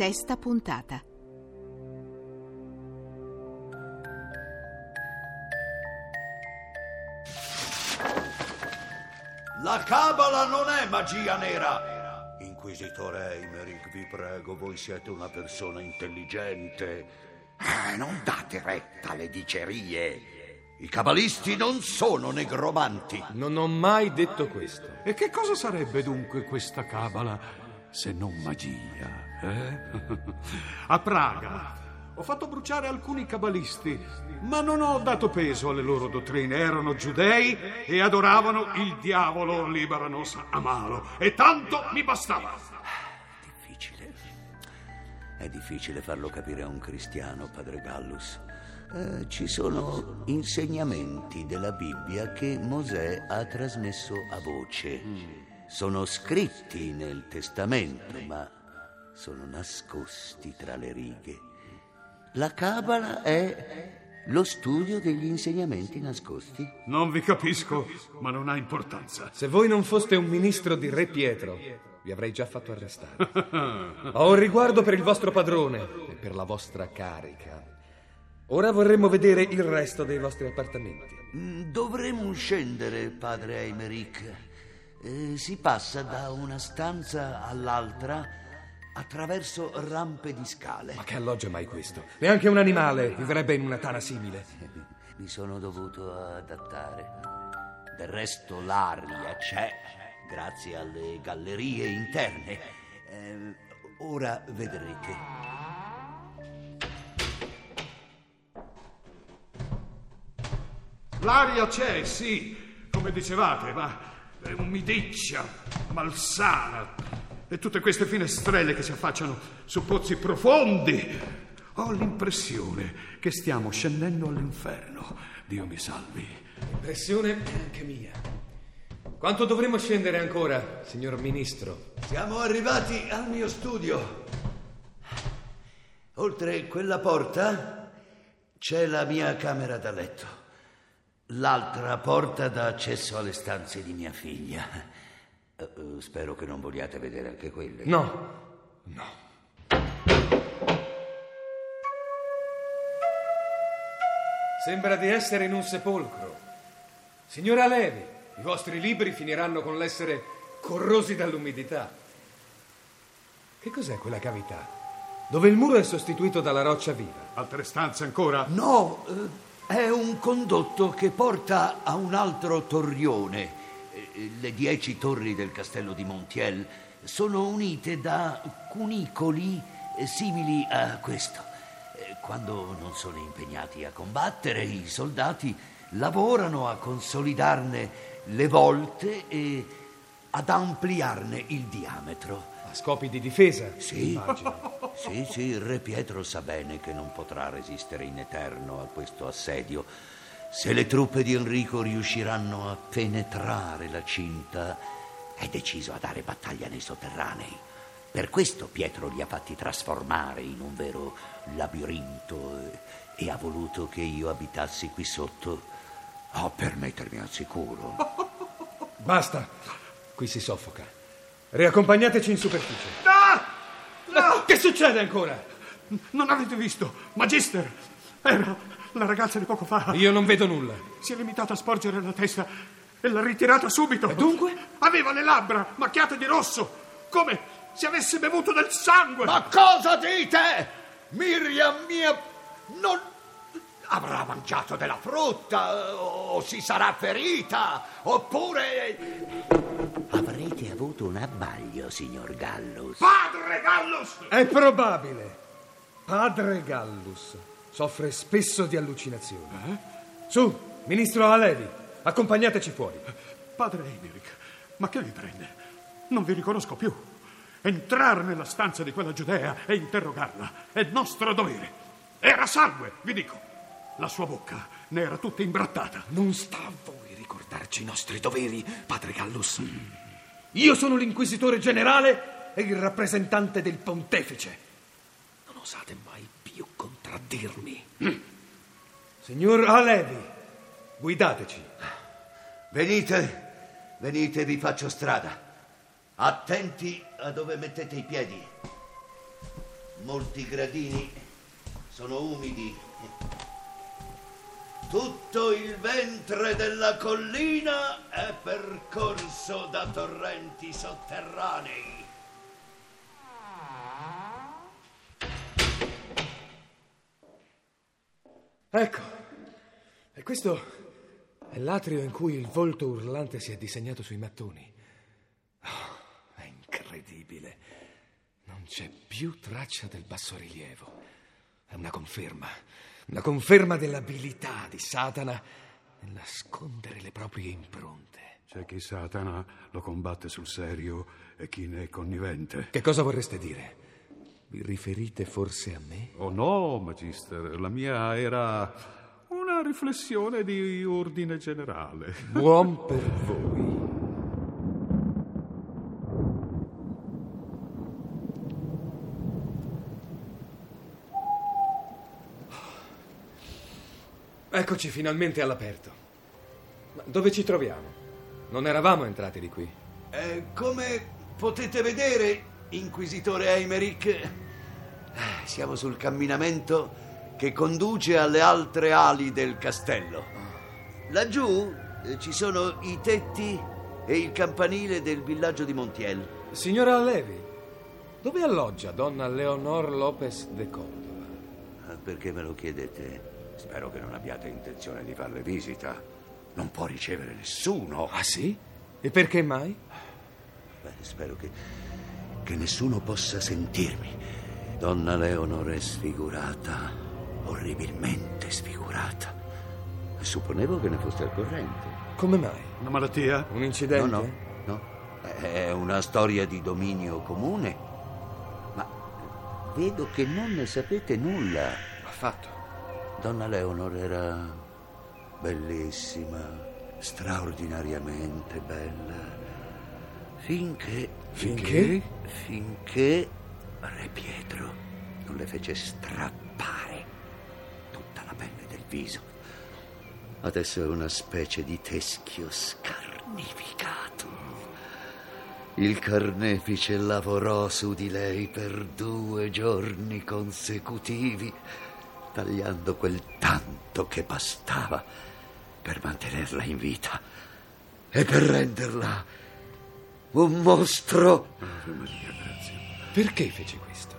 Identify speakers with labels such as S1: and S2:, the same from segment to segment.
S1: Sesta puntata.
S2: La cabala non è magia nera. Inquisitore Eimerick, vi prego, voi siete una persona intelligente. Eh, non date retta alle dicerie. I cabalisti non sono negromanti.
S3: Non ho mai detto questo.
S4: E che cosa sarebbe dunque questa cabala se non magia? Eh? A Praga ho fatto bruciare alcuni cabalisti, ma non ho dato peso alle loro dottrine. Erano giudei e adoravano il diavolo Liberanos Amaro. E tanto mi bastava.
S2: Difficile. È difficile farlo capire a un cristiano, padre Gallus. Eh, ci sono insegnamenti della Bibbia che Mosè ha trasmesso a voce. Sono scritti nel testamento, ma sono nascosti tra le righe. La Cabala è lo studio degli insegnamenti nascosti.
S4: Non vi capisco, ma non ha importanza.
S3: Se voi non foste un ministro di Re Pietro, vi avrei già fatto arrestare. Ho un riguardo per il vostro padrone e per la vostra carica. Ora vorremmo vedere il resto dei vostri appartamenti.
S2: Mm, Dovremmo scendere, padre Eimerick. Eh, si passa da una stanza all'altra attraverso rampe di scale.
S3: Ma che alloggio è mai questo? Neanche un animale vivrebbe in una tana simile.
S2: Mi sono dovuto adattare. Del resto l'aria c'è, grazie alle gallerie interne. Eh, ora vedrete.
S4: L'aria c'è, sì, come dicevate, ma è umidiccia, malsana. E tutte queste finestrelle che si affacciano su pozzi profondi. Ho l'impressione che stiamo scendendo all'inferno. Dio mi salvi.
S3: Impressione anche mia. Quanto dovremo scendere ancora, signor ministro?
S2: Siamo arrivati al mio studio. Oltre quella porta c'è la mia camera da letto. L'altra porta dà accesso alle stanze di mia figlia. Eh, eh, spero che non vogliate vedere anche quelle.
S3: No, no. Sembra di essere in un sepolcro. Signora Levi, i vostri libri finiranno con l'essere corrosi dall'umidità. Che cos'è quella cavità? Dove il muro è sostituito dalla roccia viva.
S4: Altre stanze ancora?
S2: No, eh, è un condotto che porta a un altro torrione. Eh, Le dieci torri del castello di Montiel sono unite da cunicoli eh, simili a questo. Eh, Quando non sono impegnati a combattere, i soldati lavorano a consolidarne le volte e ad ampliarne il diametro.
S3: A scopi di difesa,
S2: Sì.
S3: immagino.
S2: Sì, sì, il re Pietro sa bene che non potrà resistere in eterno a questo assedio. Se le truppe di Enrico riusciranno a penetrare la cinta, è deciso a dare battaglia nei sotterranei. Per questo Pietro li ha fatti trasformare in un vero labirinto eh, e ha voluto che io abitassi qui sotto oh, per mettermi al sicuro.
S3: Basta, qui si soffoca. Riaccompagnateci in superficie.
S4: Ah! No!
S3: Che succede ancora?
S4: Non avete visto? Magister! Era la ragazza di poco fa.
S3: Io non vedo nulla.
S4: Si è limitata a sporgere la testa e l'ha ritirata subito.
S3: E dunque?
S4: Aveva le labbra macchiate di rosso, come se avesse bevuto del sangue.
S2: Ma cosa dite? Miriam mia non avrà mangiato della frutta o si sarà ferita oppure avrete avuto un abbaglio, signor Gallus.
S4: Padre Gallus!
S3: È probabile. Padre Gallus soffre spesso di allucinazioni. Su, ministro Alevi, accompagnateci fuori.
S4: Padre Emerick, ma che vi prende? Non vi riconosco più. Entrare nella stanza di quella Giudea e interrogarla è nostro dovere. Era sangue, vi dico. La sua bocca ne era tutta imbrattata.
S1: Non sta a voi ricordarci i nostri doveri, padre Gallus.
S3: Io sono l'inquisitore generale e il rappresentante del pontefice.
S1: Non osate mai più contraddirmi.
S3: Signor Alevi, guidateci.
S2: Venite, venite, vi faccio strada. Attenti a dove mettete i piedi. Molti gradini sono umidi. Tutto il ventre della collina è percorso da torrenti sotterranei.
S3: Ecco, e questo è l'atrio in cui il volto urlante si è disegnato sui mattoni. Oh, è incredibile. Non c'è più traccia del bassorilievo. È una conferma, una conferma dell'abilità di Satana nel nascondere le proprie impronte.
S4: C'è chi Satana lo combatte sul serio e chi ne è connivente.
S3: Che cosa vorreste dire? Vi riferite forse a me?
S4: Oh no, Magister, la mia era una riflessione di ordine generale.
S3: Buon per voi. Eccoci finalmente all'aperto. Ma dove ci troviamo? Non eravamo entrati di qui.
S2: Eh, come potete vedere, Inquisitore Eimerick, eh, siamo sul camminamento che conduce alle altre ali del castello. Laggiù eh, ci sono i tetti e il campanile del villaggio di Montiel.
S3: Signora Levi, dove alloggia donna Leonor Lopez de Cordova?
S2: Ah, Perché me lo chiedete? Spero che non abbiate intenzione di farle visita. Non può ricevere nessuno.
S3: Ah sì? E perché mai?
S2: Beh, spero che, che nessuno possa sentirmi. Donna Leonor è sfigurata, orribilmente sfigurata. Supponevo che ne foste al corrente.
S3: Come mai?
S4: Una malattia?
S3: Un incidente?
S2: No, no, no. È una storia di dominio comune. Ma vedo che non ne sapete nulla.
S3: Affatto.
S2: Donna Leonor era bellissima, straordinariamente bella. Finché.
S3: Finché?
S2: Finché Re Pietro non le fece strappare tutta la pelle del viso. Adesso è una specie di teschio scarnificato. Il carnefice lavorò su di lei per due giorni consecutivi, tagliando quel tanto che bastava per mantenerla in vita e per renderla un mostro.
S4: Ave Maria, grazie.
S3: Perché fece questo?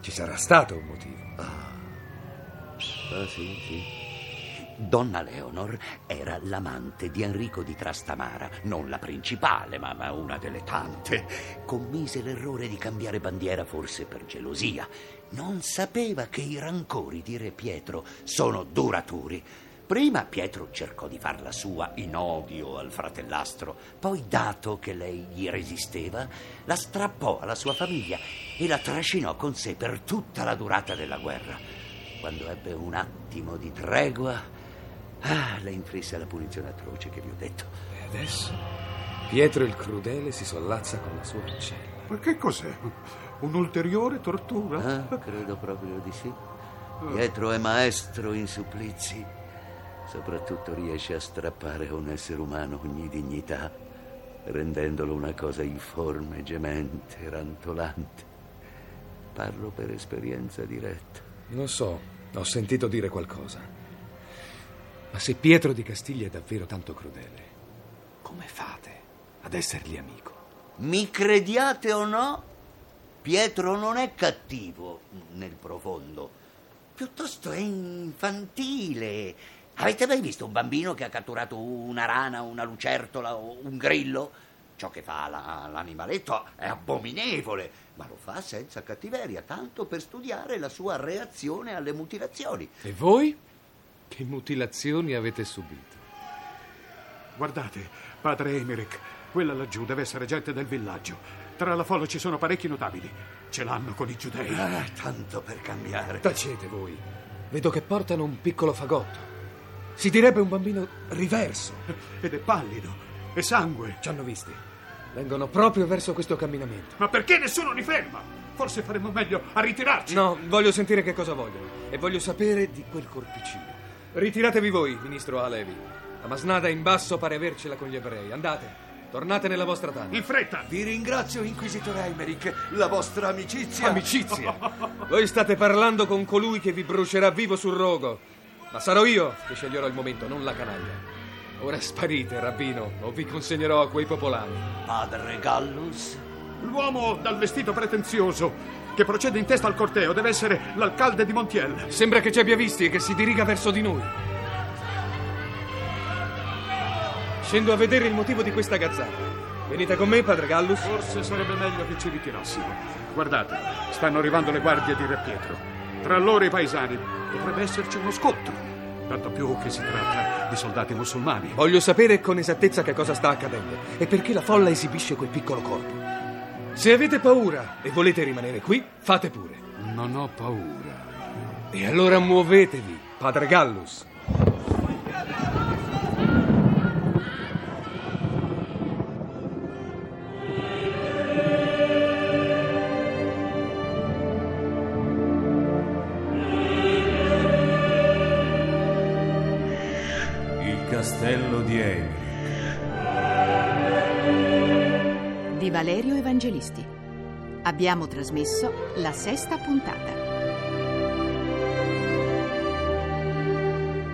S3: Ci sarà stato un motivo.
S2: Ah, sì, sì. Donna Leonor era l'amante di Enrico di Trastamara, non la principale, ma, ma una delle tante. Commise l'errore di cambiare bandiera forse per gelosia. Non sapeva che i rancori di Re Pietro sono duraturi. Prima Pietro cercò di farla sua in odio al fratellastro, poi, dato che lei gli resisteva, la strappò alla sua famiglia e la trascinò con sé per tutta la durata della guerra. Quando ebbe un attimo di tregua, ah, le inflisse la punizione atroce che vi ho detto.
S3: E adesso? Pietro il crudele si sollazza con la sua ancella.
S4: Ma che cos'è? Un'ulteriore tortura?
S2: Ah, credo proprio di sì. Pietro è maestro in supplizi. Soprattutto riesce a strappare a un essere umano ogni dignità, rendendolo una cosa informe, gemente, rantolante. Parlo per esperienza diretta.
S3: Non so, ho sentito dire qualcosa. Ma se Pietro di Castiglia è davvero tanto crudele, Come fate ad essergli amico?
S2: Mi crediate o no, Pietro non è cattivo nel profondo, piuttosto è infantile. Avete mai visto un bambino che ha catturato una rana, una lucertola o un grillo? Ciò che fa la- l'animaletto è abominevole, ma lo fa senza cattiveria, tanto per studiare la sua reazione alle mutilazioni.
S3: E voi? Che mutilazioni avete subito?
S4: Guardate, padre Emerick, quella laggiù deve essere gente del villaggio. Tra la folla ci sono parecchi notabili. Ce l'hanno con i giudei.
S2: Ah, tanto per cambiare.
S3: Tacete voi. Vedo che portano un piccolo fagotto. Si direbbe un bambino riverso.
S4: Ed è pallido. E sangue.
S3: Ci hanno visti. Vengono proprio verso questo camminamento.
S4: Ma perché nessuno li ferma? Forse faremmo meglio a ritirarci.
S3: No, voglio sentire che cosa vogliono. E voglio sapere di quel corpicino. Ritiratevi voi, ministro Alevi. La masnada in basso pare avercela con gli ebrei. Andate. Tornate nella vostra tana.
S4: In fretta.
S2: Vi ringrazio, Inquisitore Eimerick, la vostra amicizia.
S3: Amicizia. Voi state parlando con colui che vi brucerà vivo sul rogo. Ma sarò io che sceglierò il momento, non la canaglia. Ora sparite, rabbino, o vi consegnerò a quei popolani.
S2: Padre Gallus,
S4: L'uomo dal vestito pretenzioso che procede in testa al corteo deve essere l'alcalde di Montiel.
S3: Sembra che ci abbia visti e che si diriga verso di noi. Scendo a vedere il motivo di questa gazzarra. Venite con me, padre Gallus.
S4: Forse sarebbe meglio che ci ritirassimo. Guardate, stanno arrivando le guardie di Re Pietro. Tra loro e i paesani potrebbe esserci uno scontro. Tanto più che si tratta di soldati musulmani.
S3: Voglio sapere con esattezza che cosa sta accadendo e perché la folla esibisce quel piccolo corpo. Se avete paura e volete rimanere qui, fate pure.
S4: Non ho paura.
S3: E allora muovetevi, padre Gallus.
S5: Abbiamo trasmesso la sesta puntata.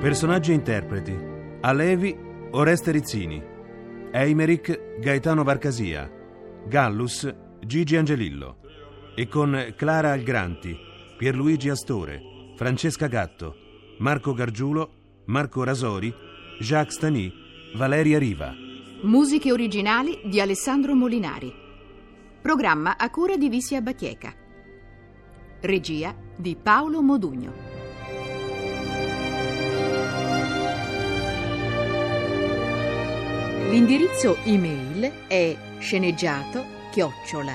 S6: Personaggi e interpreti. Alevi, Oreste Rizzini. Eimerick, Gaetano Varcasia. Gallus, Gigi Angelillo. E con Clara Algranti, Pierluigi Astore, Francesca Gatto, Marco Gargiulo, Marco Rasori, Jacques Stani, Valeria Riva.
S5: Musiche originali di Alessandro Molinari. Programma a cura di Vissia Bachieca. Regia di Paolo Modugno. L'indirizzo email è sceneggiato chiocciola.